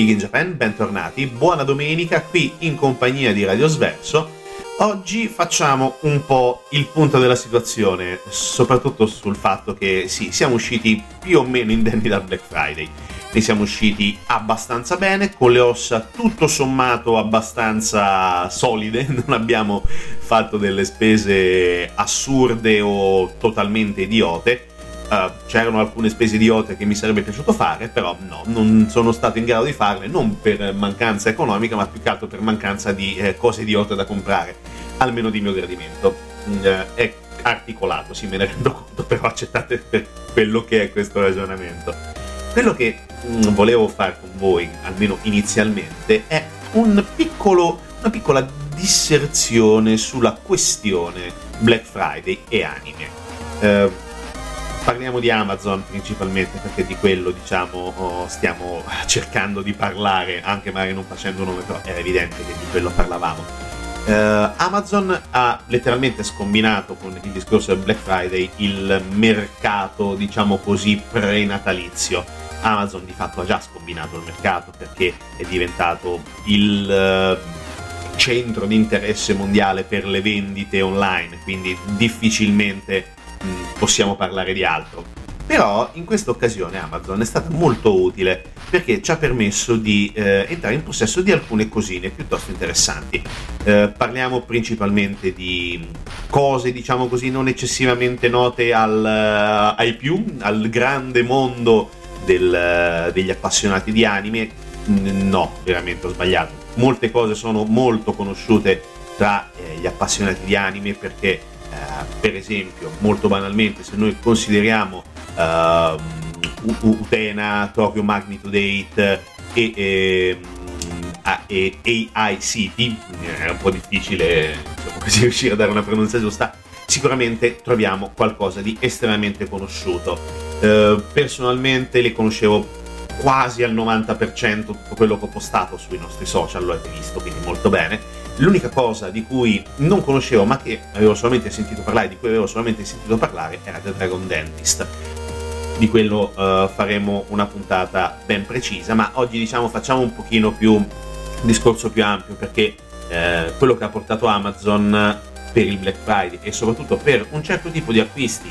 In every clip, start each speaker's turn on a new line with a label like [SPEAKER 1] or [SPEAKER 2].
[SPEAKER 1] Big in Japan, bentornati, buona domenica qui in compagnia di Radio Sverso. Oggi facciamo un po' il punto della situazione, soprattutto sul fatto che sì, siamo usciti più o meno indenni dal Black Friday. Ne siamo usciti abbastanza bene, con le ossa tutto sommato abbastanza solide, non abbiamo fatto delle spese assurde o totalmente idiote Uh, c'erano alcune spese idiote che mi sarebbe piaciuto fare, però no, non sono stato in grado di farle, non per mancanza economica, ma più che altro per mancanza di eh, cose idiote da comprare, almeno di mio gradimento. Uh, è articolato, sì, me ne rendo conto, però accettate per quello che è questo ragionamento. Quello che mh, mm, volevo fare con voi, almeno inizialmente, è un piccolo, una piccola disserzione sulla questione Black Friday e anime. Uh, parliamo di Amazon principalmente perché di quello diciamo oh, stiamo cercando di parlare anche magari non facendo nome però era evidente che di quello parlavamo Uh, Amazon ha letteralmente scombinato con il discorso del Black Friday il mercato, diciamo così, prenatalizio. Amazon di fatto ha già scombinato il mercato perché è diventato il uh, centro di interesse mondiale per le vendite online, quindi difficilmente possiamo parlare di altro. Però in questa occasione Amazon è stata molto utile perché ci ha permesso di eh, entrare in possesso di alcune cosine piuttosto interessanti. Eh, parliamo principalmente di cose, diciamo così, non eccessivamente note al, uh, ai più, al grande mondo del, uh, degli appassionati di anime. No, veramente ho sbagliato. Molte cose sono molto conosciute tra eh, gli appassionati di anime perché eh, per esempio, molto banalmente, se noi consideriamo uh, Utena, Tokyo Magnitude 8 e, e, e AI City, è un po' difficile diciamo così, riuscire a dare una pronuncia giusta, sicuramente troviamo qualcosa di estremamente conosciuto. Uh, personalmente le conoscevo quasi al 90% tutto quello che ho postato sui nostri social, lo avete visto, quindi molto bene L'unica cosa di cui non conoscevo, ma che avevo solamente sentito parlare, di cui avevo solamente sentito parlare, era The Dragon Dentist. Di quello uh, faremo una puntata ben precisa, ma oggi diciamo facciamo un pochino più un discorso più ampio perché eh, quello che ha portato Amazon per il Black Friday e soprattutto per un certo tipo di acquisti,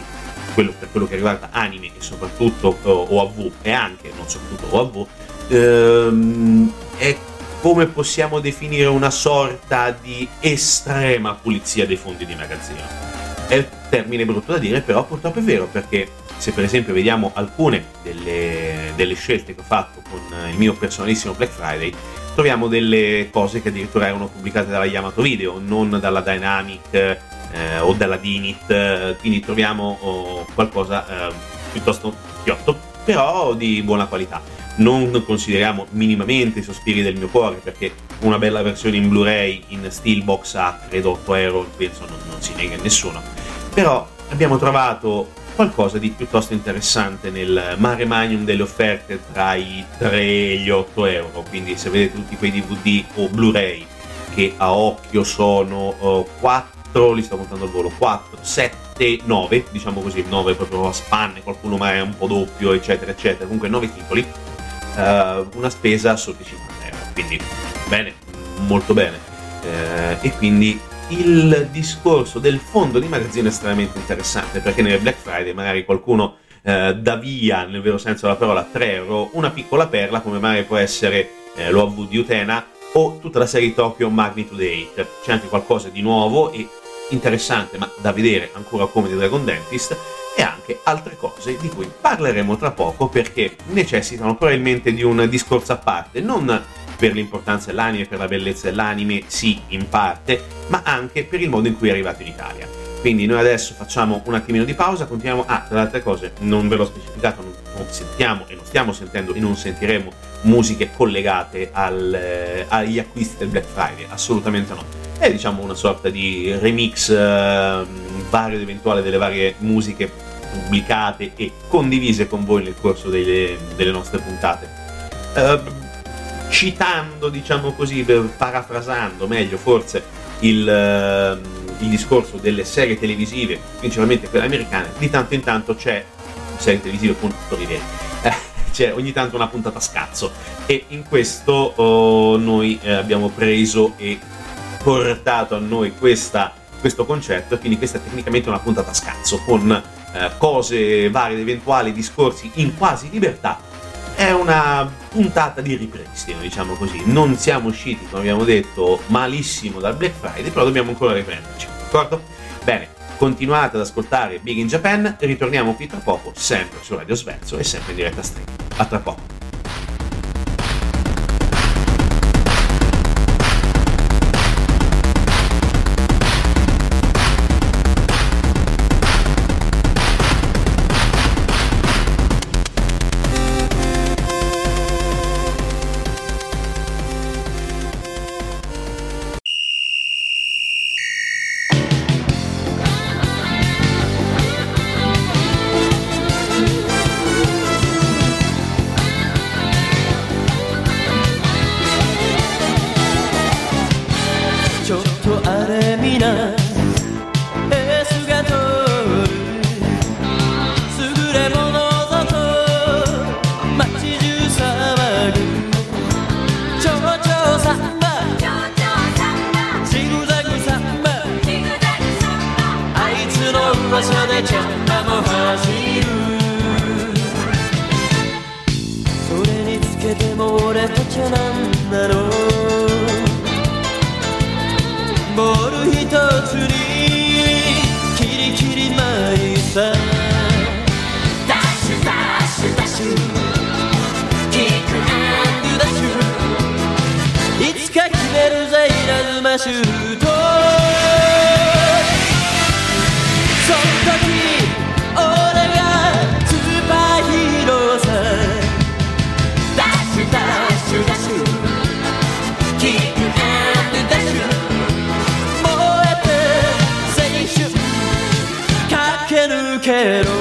[SPEAKER 1] quello, per quello che riguarda anime e soprattutto uh, OAV e anche, non soprattutto OAV, ehm, è come possiamo definire una sorta di estrema pulizia dei fondi di magazzino. È un termine brutto da dire, però purtroppo è vero, perché se per esempio vediamo alcune delle, delle scelte che ho fatto con il mio personalissimo Black Friday, troviamo delle cose che addirittura erano pubblicate dalla Yamato Video, non dalla Dynamic eh, o dalla Dinit, quindi troviamo oh, qualcosa eh, piuttosto chiotto, però di buona qualità non consideriamo minimamente i sospiri del mio cuore perché una bella versione in Blu-ray in Steelbox a credo 8 euro penso non, non si nega a nessuno. Però abbiamo trovato qualcosa di piuttosto interessante nel mare magnum delle offerte tra i 3 e gli 8 euro. Quindi se vedete tutti quei DVD o Blu-ray che a occhio sono uh, 4 li sto contando al volo 4, 7, 9 diciamo così 9 proprio a spanne qualcuno magari è un po' doppio eccetera eccetera. Comunque 9 titoli uh, una spesa sotto i 50 euro. Quindi bene, molto bene. Uh, e quindi il discorso del fondo di magazzino è estremamente interessante perché nel Black Friday magari qualcuno uh, dà via, nel vero senso della parola, 3 euro, una piccola perla come magari può essere eh, l'OV di Utena o tutta la serie Tokyo Magnitude 8. C'è anche qualcosa di nuovo e interessante, ma da vedere ancora come di Dragon Dentist e anche altre cose di cui parleremo tra poco perché necessitano probabilmente di un discorso a parte, non per l'importanza dell'anime, per la bellezza dell'anime, sì, in parte, ma anche per il modo in cui è arrivato in Italia. Quindi noi adesso facciamo un attimino di pausa, continuiamo. Ah, tra le altre cose, non ve l'ho specificato, non, non sentiamo e non stiamo sentendo e non sentiremo musiche collegate al, eh, agli acquisti del Black Friday, assolutamente no. È diciamo una sorta di remix eh, vario ed eventuale delle varie musiche pubblicate e condivise con voi nel corso delle, delle nostre puntate. Uh, citando, diciamo così, parafrasando meglio forse il, uh, il, discorso delle serie televisive, principalmente quelle americane, di tanto in tanto c'è serie televisive con Tori
[SPEAKER 2] c'è ogni tanto una puntata scazzo e in questo oh, noi eh, abbiamo preso e portato a noi questa, questo concetto quindi questa è tecnicamente una puntata scazzo con eh, cose varie ed eventuali, discorsi in quasi libertà è una puntata di ripristino, diciamo così. Non siamo usciti, come abbiamo detto, malissimo dal Black Friday, però dobbiamo ancora riprenderci, d'accordo? Bene, continuate ad ascoltare Big in Japan, ritorniamo qui tra poco, sempre su Radio Sverso e sempre in diretta stream. A tra poco.
[SPEAKER 1] quiero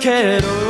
[SPEAKER 1] quiero.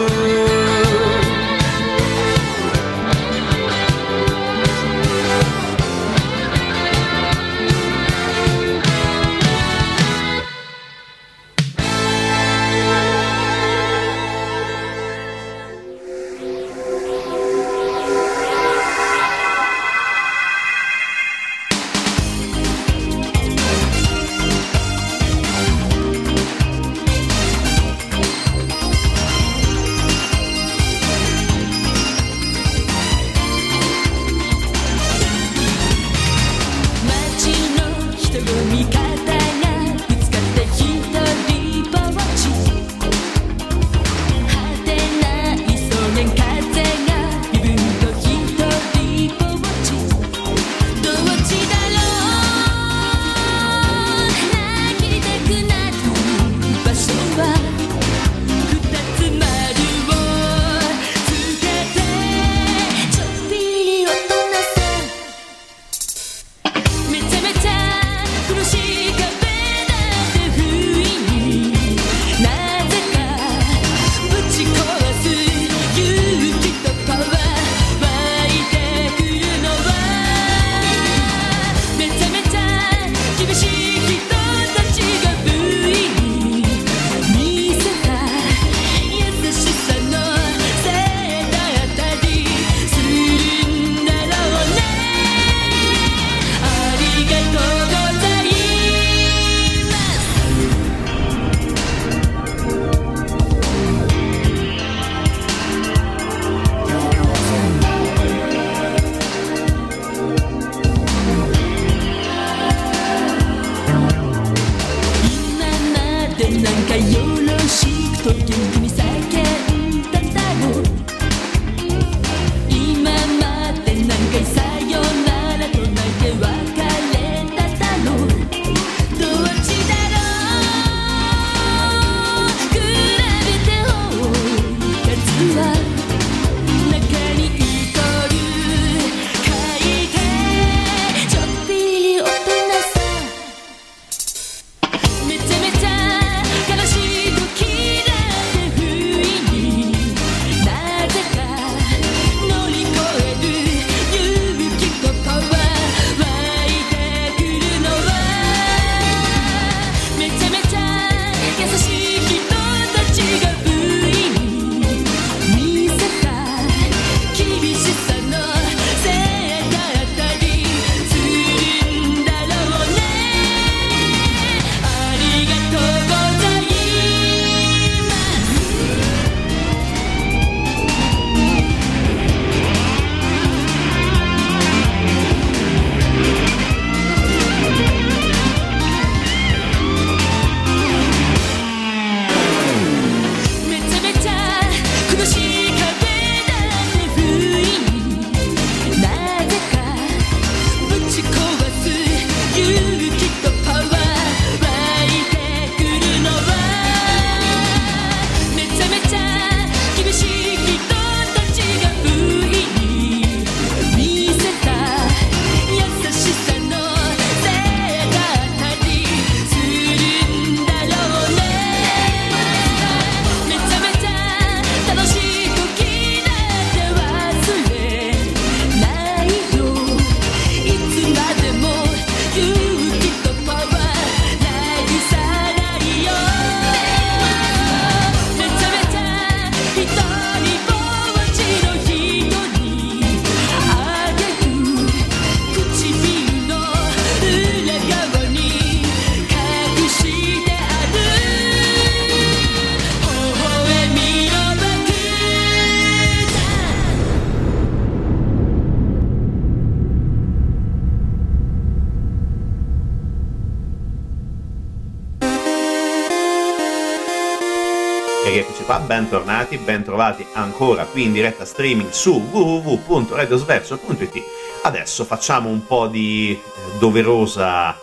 [SPEAKER 1] Bentrovati ancora qui in diretta streaming su www.radiosverso.it. Adesso facciamo un po' di eh, doverosa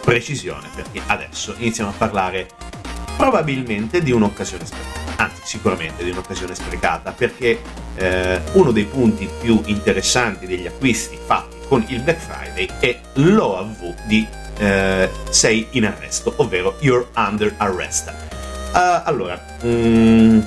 [SPEAKER 1] precisione perché adesso iniziamo a parlare probabilmente di un'occasione sprecata, anzi sicuramente di un'occasione sprecata perché eh, uno dei punti più interessanti degli acquisti fatti con il Black Friday è l'OAV di eh, Sei in arresto, ovvero You're Under Arrest. Uh, allora, mm,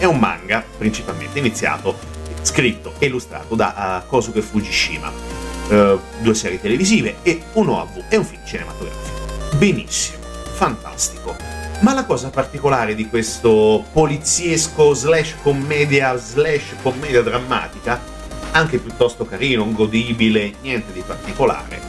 [SPEAKER 1] è un manga principalmente iniziato, scritto e illustrato da uh, Kosuke Fujishima, Uh, due serie televisive e un OAV e un film cinematografico. Benissimo, fantastico. Ma la cosa particolare di questo poliziesco slash commedia slash commedia drammatica, anche piuttosto carino, godibile, niente di particolare,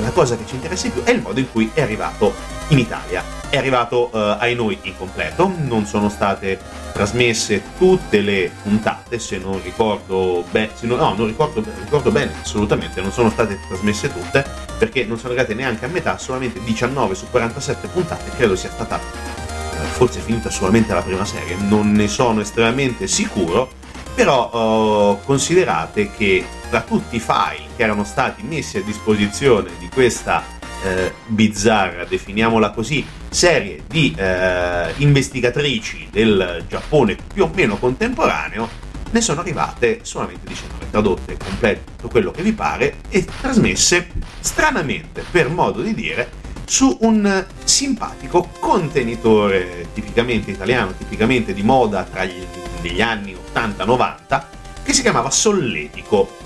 [SPEAKER 1] la cosa che ci interessa di più è il modo in cui è arrivato in Italia. È arrivato eh, ai noi incompleto, non sono state trasmesse tutte le puntate, se non ricordo bene, no, non ricordo, ricordo bene, assolutamente, non sono state trasmesse tutte, perché non sono arrivate neanche a metà, solamente 19 su 47 puntate, credo sia stata eh, forse finita solamente la prima serie, non ne sono estremamente sicuro, però eh, considerate che tra tutti i file che erano stati messi a disposizione di questa eh, bizzarra, definiamola così, serie di eh, investigatrici del Giappone più o meno contemporaneo, ne sono arrivate solamente 19, tradotte complete tutto quello che vi pare e trasmesse stranamente, per modo di dire, su un simpatico contenitore tipicamente italiano, tipicamente di moda tra gli anni 80-90, che si chiamava Solletico,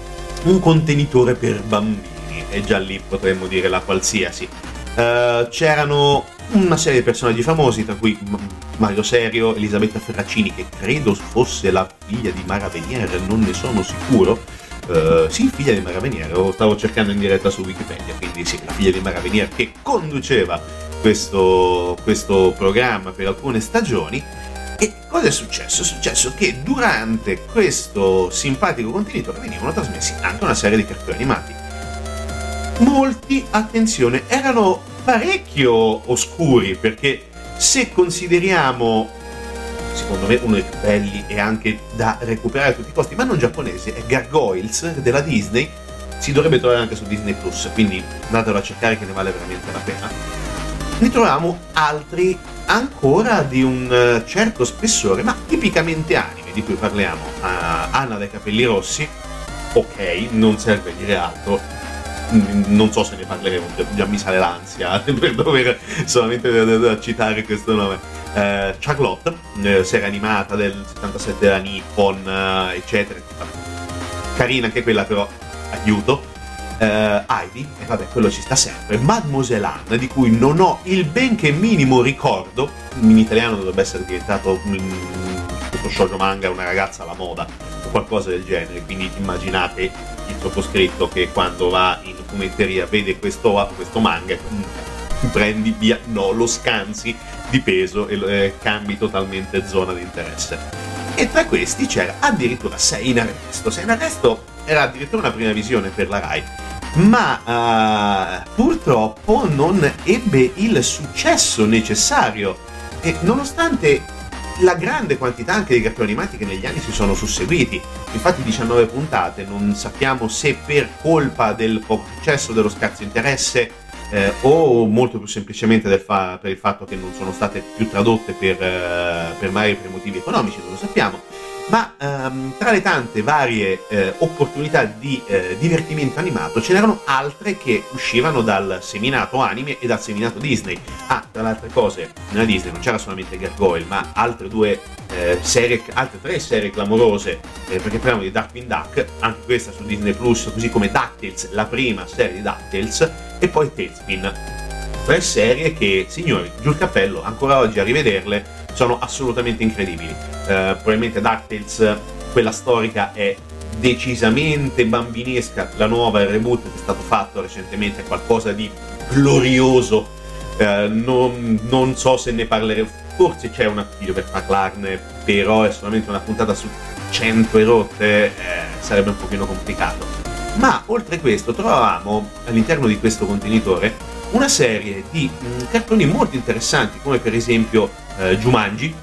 [SPEAKER 1] un contenitore per bambini, e già lì potremmo dire la qualsiasi. Uh, c'erano una serie di personaggi famosi, tra cui Mario Serio, Elisabetta Ferracini, che credo fosse la figlia di Mara Venier, non ne sono sicuro. Uh, sì, figlia di Mara Venier, lo stavo cercando in diretta su Wikipedia, quindi sì, la figlia di Mara Venier che conduceva questo, questo programma per alcune stagioni. E cosa è successo? È successo che durante questo simpatico contenitore venivano trasmessi anche una serie di cartoni animati. Molti, attenzione, erano parecchio oscuri perché se consideriamo secondo me uno dei più belli e anche da recuperare a tutti i costi, ma non giapponese, è Gargoyles della Disney. Si dovrebbe trovare anche su Disney Plus, quindi andatelo a cercare che ne vale veramente la pena. Ne troviamo altri ancora di un certo spessore, ma tipicamente anime di cui parliamo. Uh, Anna dai capelli rossi, ok, non serve dire altro. Non so se ne parleremo, già mi sale l'ansia per dover solamente da, da citare questo nome eh, Charlotte, eh, serie animata del 77 della Nippon, eh, eccetera. Carina anche quella, però aiuto. Eh, Ivy, e vabbè, quello ci sta sempre. Mademoiselle Anne, di cui non ho il benché minimo ricordo. In italiano dovrebbe essere diventato un, tutto shoujo manga, una ragazza alla moda, o qualcosa del genere. Quindi immaginate il sottoscritto che quando va in fumetteria vede questo, questo manga prendi via, no, lo scansi di peso e eh, cambi totalmente zona di interesse. E tra questi c'era addirittura Sei in arresto. Sei in arresto era addirittura una prima visione per la Rai, ma uh, purtroppo non ebbe il successo necessario. E nonostante la grande quantità anche di cartoni animati che negli anni si sono susseguiti. Infatti 19 puntate, non sappiamo se per colpa del poco successo, dello scarso interesse eh, o molto più semplicemente fa- per il fatto che non sono state più tradotte per, eh, per magari per motivi economici, non lo sappiamo ma ehm, tra le tante varie eh, opportunità di eh, divertimento animato ce n'erano altre che uscivano dal seminato anime e dal seminato Disney. Ah, tra le altre cose, nella Disney non c'era solamente Gargoyle, ma altre due eh, serie, altre tre serie clamorose, eh, perché parliamo di Darkwing Duck, anche questa su Disney Plus, così come DuckTales, la prima serie di DuckTales, e poi Tailspin. Tre serie che, signori, giù il cappello, ancora oggi a rivederle sono assolutamente incredibili. Uh, probabilmente DuckTales, quella storica, è decisamente bambinesca. La nuova, il reboot che è stato fatto recentemente, è qualcosa di glorioso. Uh, non, non, so se ne parleremo, forse c'è un attività per parlarne, però è solamente una puntata su 100 erotte, eh, sarebbe un pochino complicato. Ma oltre questo trovavamo all'interno di questo contenitore una serie di mh, mm, cartoni molto interessanti, come per esempio eh, Jumanji,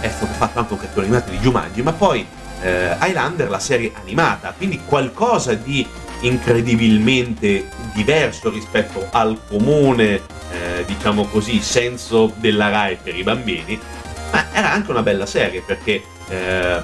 [SPEAKER 1] è stato fatto anche un cartone animato di Jumanji, ma poi eh, Highlander, la serie animata, quindi qualcosa di incredibilmente diverso rispetto al comune, eh, diciamo così, senso della Rai per i bambini, ma era anche una bella serie perché eh,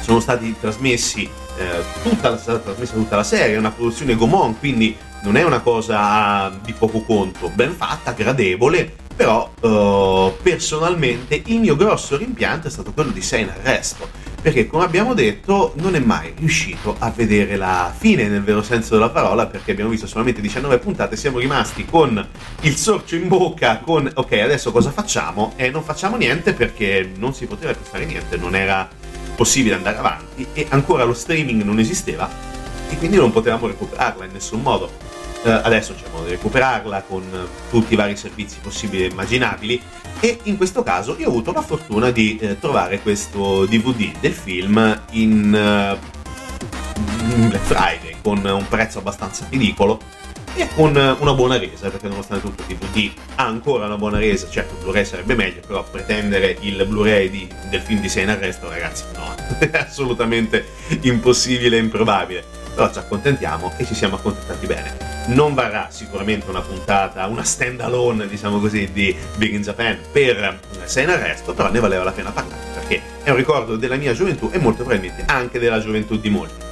[SPEAKER 1] sono stati trasmessi eh, tutta, stata trasmessa tutta la serie, è una produzione Gomon, quindi non è una cosa di poco conto, ben fatta, gradevole, però uh, personalmente il mio grosso rimpianto è stato quello di Sei in arresto, perché come abbiamo detto non è mai riuscito a vedere la fine nel vero senso della parola, perché abbiamo visto solamente 19 puntate, siamo rimasti con il sorcio in bocca, con ok adesso cosa facciamo? E non facciamo niente perché non si poteva più fare niente, non era possibile andare avanti e ancora lo streaming non esisteva e quindi non potevamo recuperarla in nessun modo eh, adesso c'è modo di recuperarla con tutti i vari servizi possibili e immaginabili e in questo caso io ho avuto la fortuna di eh, trovare questo DVD del film in, in Black Friday con un prezzo abbastanza ridicolo e con una buona resa, perché nonostante tutto il DVD ha ancora una buona resa, certo il Blu-ray sarebbe meglio, però pretendere il Blu-ray di, del film di Sei in arresto, ragazzi, no, è assolutamente impossibile e improbabile. Però ci accontentiamo e ci siamo accontentati bene non varrà sicuramente una puntata, una stand alone, diciamo così, di Big in Japan per Sei in arresto, però ne valeva la pena parlare perché è un ricordo della mia gioventù e molto probabilmente anche della gioventù di molti.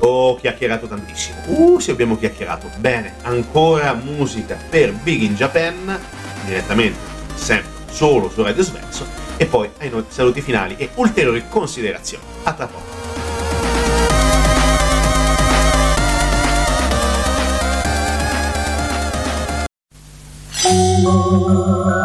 [SPEAKER 1] Ho chiacchierato tantissimo. Uh, se abbiamo chiacchierato. Bene, ancora musica per Big in Japan, direttamente, sempre solo su Radio Sverso, e poi ai saluti finali e ulteriori considerazioni. A tra poco. you.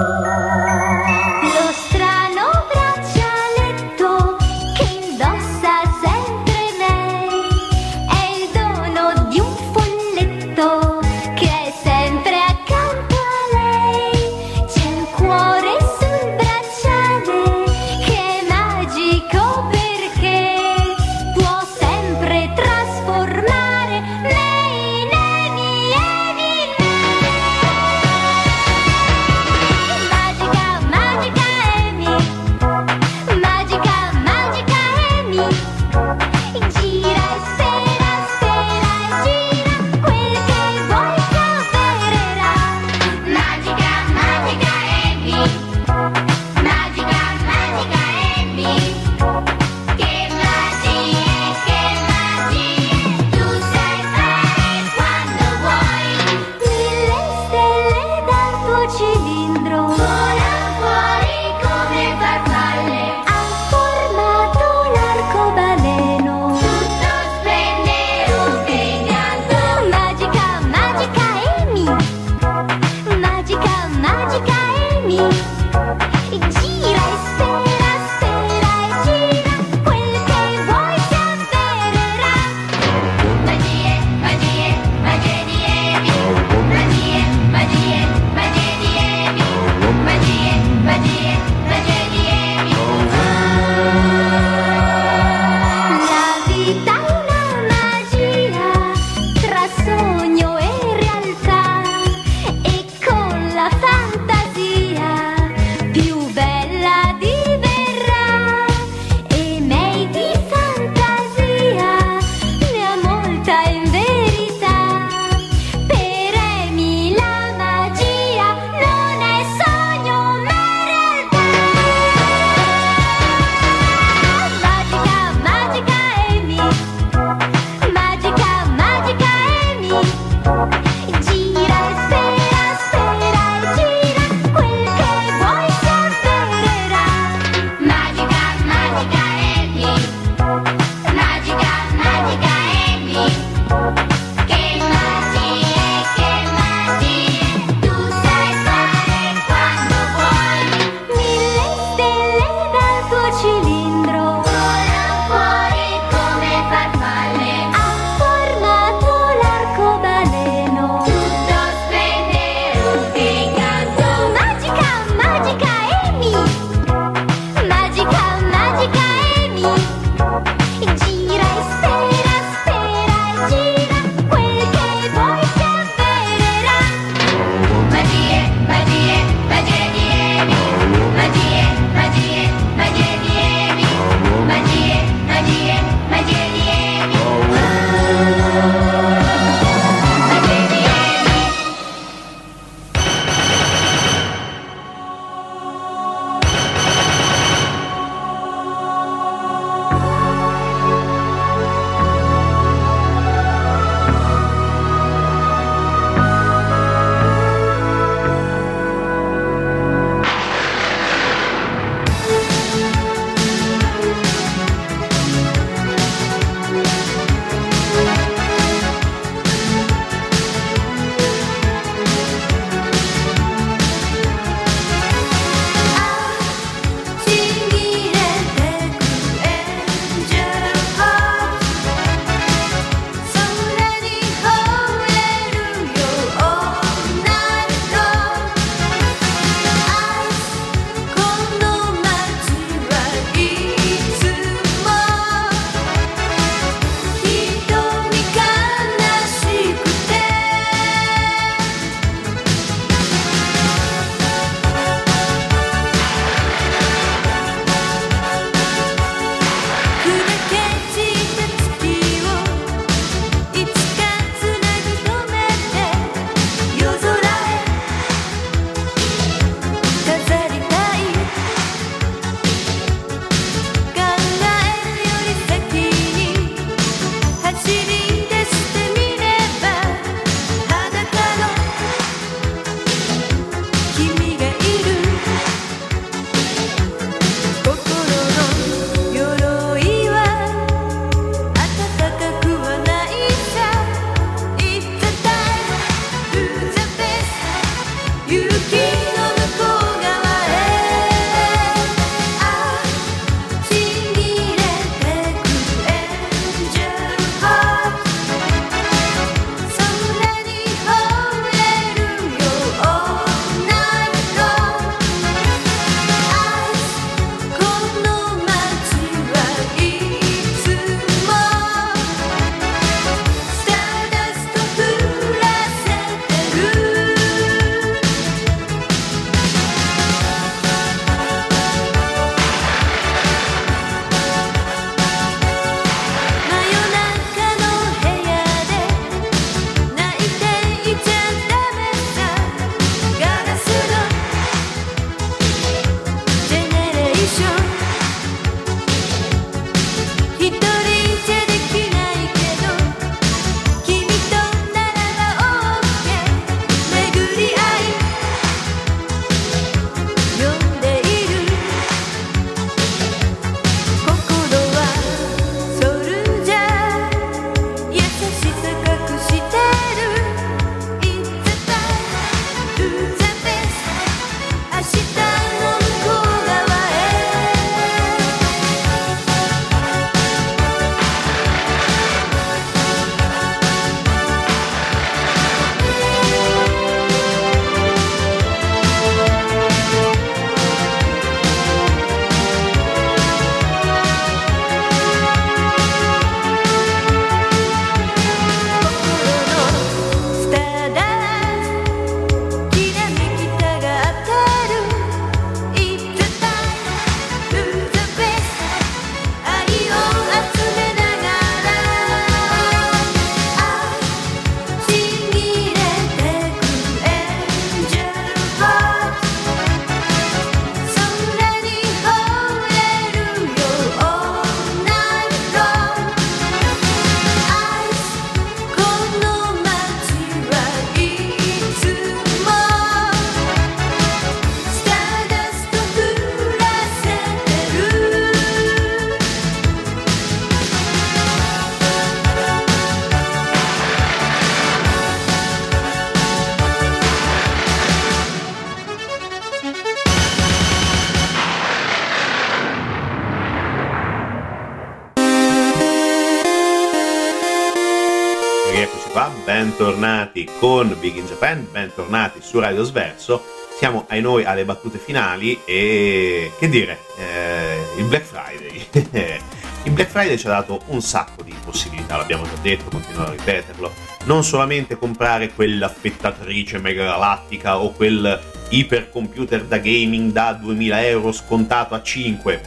[SPEAKER 1] Bentornati con Big in Japan, bentornati su Radio Sverso. Siamo ai noi alle battute finali e che dire, eh, il Black Friday. il Black Friday ci ha dato un sacco di possibilità, l'abbiamo già detto, continuo a ripeterlo. Non solamente comprare quell'affettatrice mega galattica o quel ipercomputer da gaming da 2000 euro scontato a 5.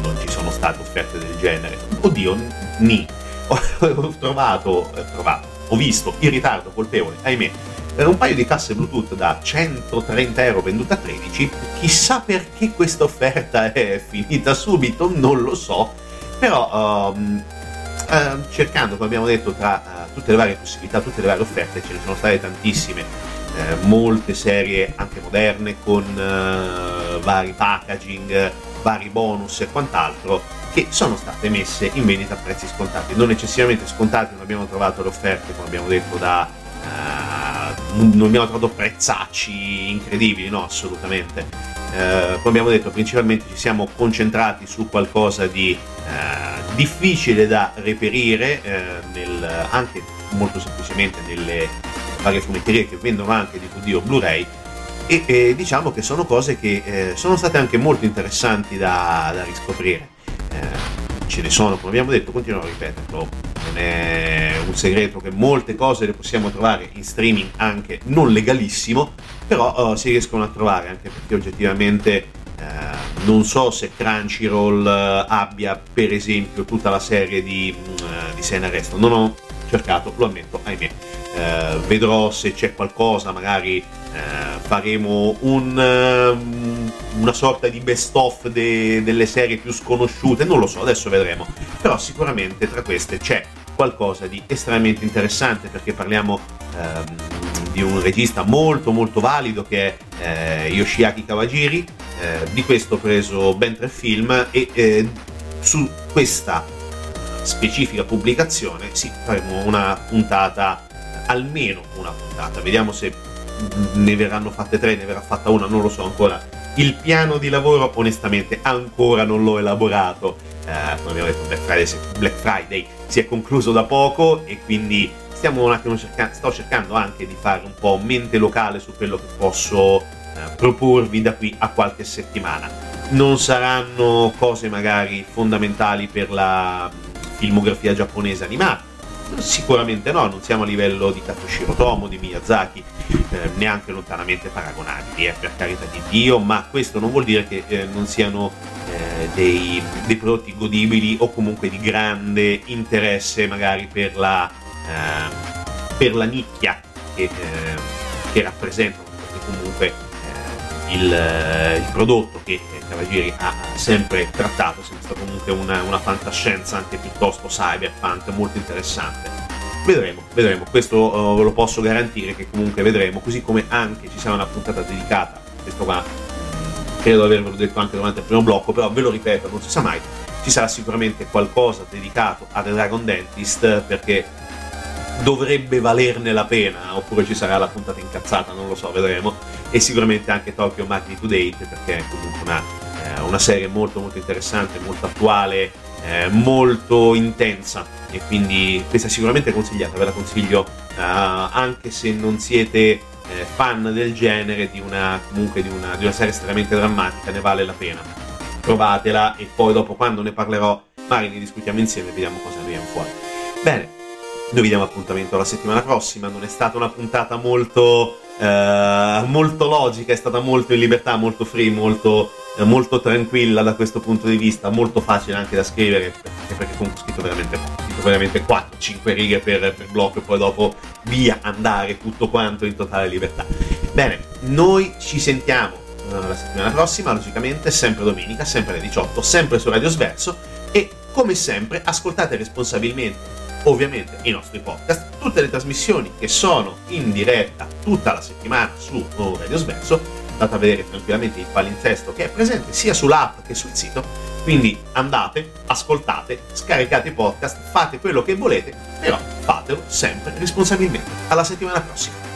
[SPEAKER 1] Non ci sono state offerte del genere. Oddio, ni ho trovato, eh, trovato, ho visto in ritardo colpevole, ahimè, un paio di casse Bluetooth da 130 euro vendute a 13, chissà perché questa offerta è finita subito, non lo so, però um, uh, cercando, come abbiamo detto, tra uh, tutte le varie possibilità, tutte le varie offerte, ce ne sono state tantissime, uh, molte serie anche moderne con vari packaging, vari bonus e quant'altro, che sono state messe in vendita a prezzi scontati, non eccessivamente scontati, non abbiamo trovato le offerte, come abbiamo detto, da... Uh, non abbiamo trovato prezzacci incredibili, no, assolutamente. Uh, come abbiamo detto, principalmente ci siamo concentrati su qualcosa di uh, difficile da reperire, nel, anche molto semplicemente nelle varie fumetterie che vendono anche DVD o Blu-ray, e eh, diciamo che sono cose che eh, sono state anche molto interessanti da, da riscoprire ce ne sono, come abbiamo detto, continuo a ripeterlo, non è un segreto che molte cose le possiamo trovare in streaming anche non legalissimo, però uh, si riescono a trovare anche perché oggettivamente uh, non so se Crunchyroll uh, abbia per esempio tutta la serie di, uh, di Sena Resto, non ho cercato, lo ammetto, ahimè. vedrò se c'è qualcosa, magari faremo un una sorta di best of de- delle serie più sconosciute, non lo so, adesso vedremo. Però sicuramente tra queste c'è qualcosa di estremamente interessante perché parliamo ehm, di un regista molto molto valido che è eh, Yoshiaki Kawajiri, eh, di questo ho preso ben tre film e eh, su questa specifica pubblicazione sì, faremo una puntata, almeno una puntata, vediamo se ne verranno fatte tre, ne verrà fatta una, non lo so ancora. Il piano di lavoro onestamente ancora non l'ho elaborato, eh, come abbiamo detto Black Friday, Black Friday, si è concluso da poco e quindi stiamo un attimo cercando, sto cercando anche di fare un po' mente locale su quello che posso eh, proporvi da qui a qualche settimana. Non saranno cose magari fondamentali per la filmografia giapponese animata, Sicuramente no, non siamo a livello di Katsushiro Tomo, di Miyazaki, eh, neanche lontanamente paragonabili, eh, per carità di Dio, ma questo non vuol dire che eh, non siano eh, dei, dei, prodotti godibili o comunque di grande interesse magari per la, ehm, per la nicchia che, ehm, che rappresentano, perché comunque il, eh, il prodotto che Cavalieri ha sempre trattato, è sempre stata comunque una, una fantascienza anche piuttosto cyberpunk molto interessante. Vedremo, vedremo, questo uh, ve lo posso garantire che comunque vedremo, così come anche ci sarà una puntata dedicata, questo qua. Credo di avervelo detto anche durante il primo blocco, però ve lo ripeto, non si sa mai, ci sarà sicuramente qualcosa dedicato a The Dragon Dentist perché dovrebbe valerne la pena, oppure ci sarà la puntata incazzata, non lo so, vedremo. E sicuramente anche Tokyo Magnitude 8, perché è comunque una, eh, una serie molto molto interessante, molto attuale, eh, molto intensa. E quindi questa è sicuramente consigliata, ve la consiglio eh, anche se non siete eh, fan del genere, di una, comunque di una, di una serie estremamente drammatica, ne vale la pena. Provatela e poi dopo quando ne parlerò magari ne discutiamo insieme e vediamo cosa ne viene fuori. Bene, noi vi diamo appuntamento la settimana prossima. Non è stata una puntata molto, eh, molto logica, è stata molto in libertà, molto free, molto, molto, tranquilla da questo punto di vista, molto facile anche da scrivere, perché comunque ho scritto veramente, veramente 4-5 righe per, per blocco e poi dopo via andare tutto quanto in totale libertà. Bene, noi ci sentiamo eh, la settimana prossima, logicamente, sempre domenica, sempre alle 18, sempre su Radio Sverso e come sempre ascoltate responsabilmente ovviamente i nostri podcast, tutte le trasmissioni che sono in diretta tutta la settimana su Radio Sverso, andate a vedere tranquillamente il palinsesto che è presente sia sull'app che sul sito, quindi andate, ascoltate, scaricate i podcast, fate quello che volete, però fatelo sempre responsabilmente. Alla settimana prossima!